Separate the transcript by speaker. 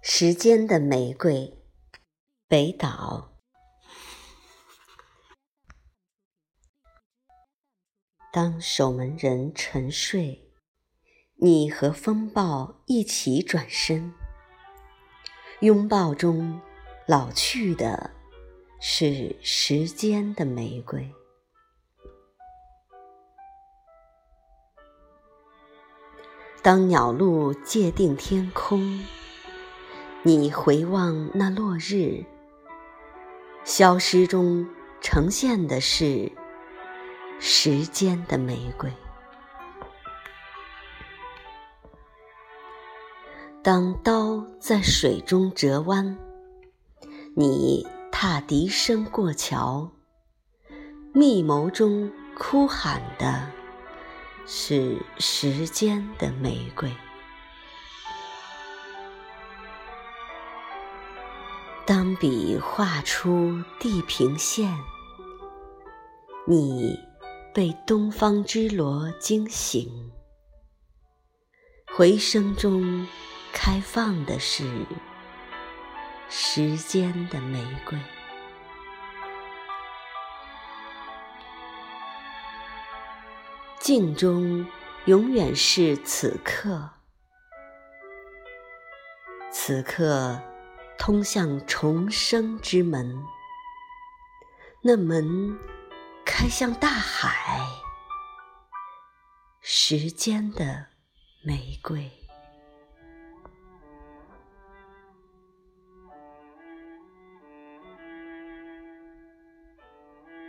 Speaker 1: 时间的玫瑰，北岛。当守门人沉睡，你和风暴一起转身，拥抱中老去的是时间的玫瑰。当鸟路界定天空。你回望那落日，消失中呈现的是时间的玫瑰。当刀在水中折弯，你踏笛声过桥，密谋中哭喊的是时间的玫瑰。当笔画出地平线，你被东方之罗惊醒。回声中开放的是时间的玫瑰。镜中永远是此刻，此刻。通向重生之门，那门开向大海，时间的玫瑰。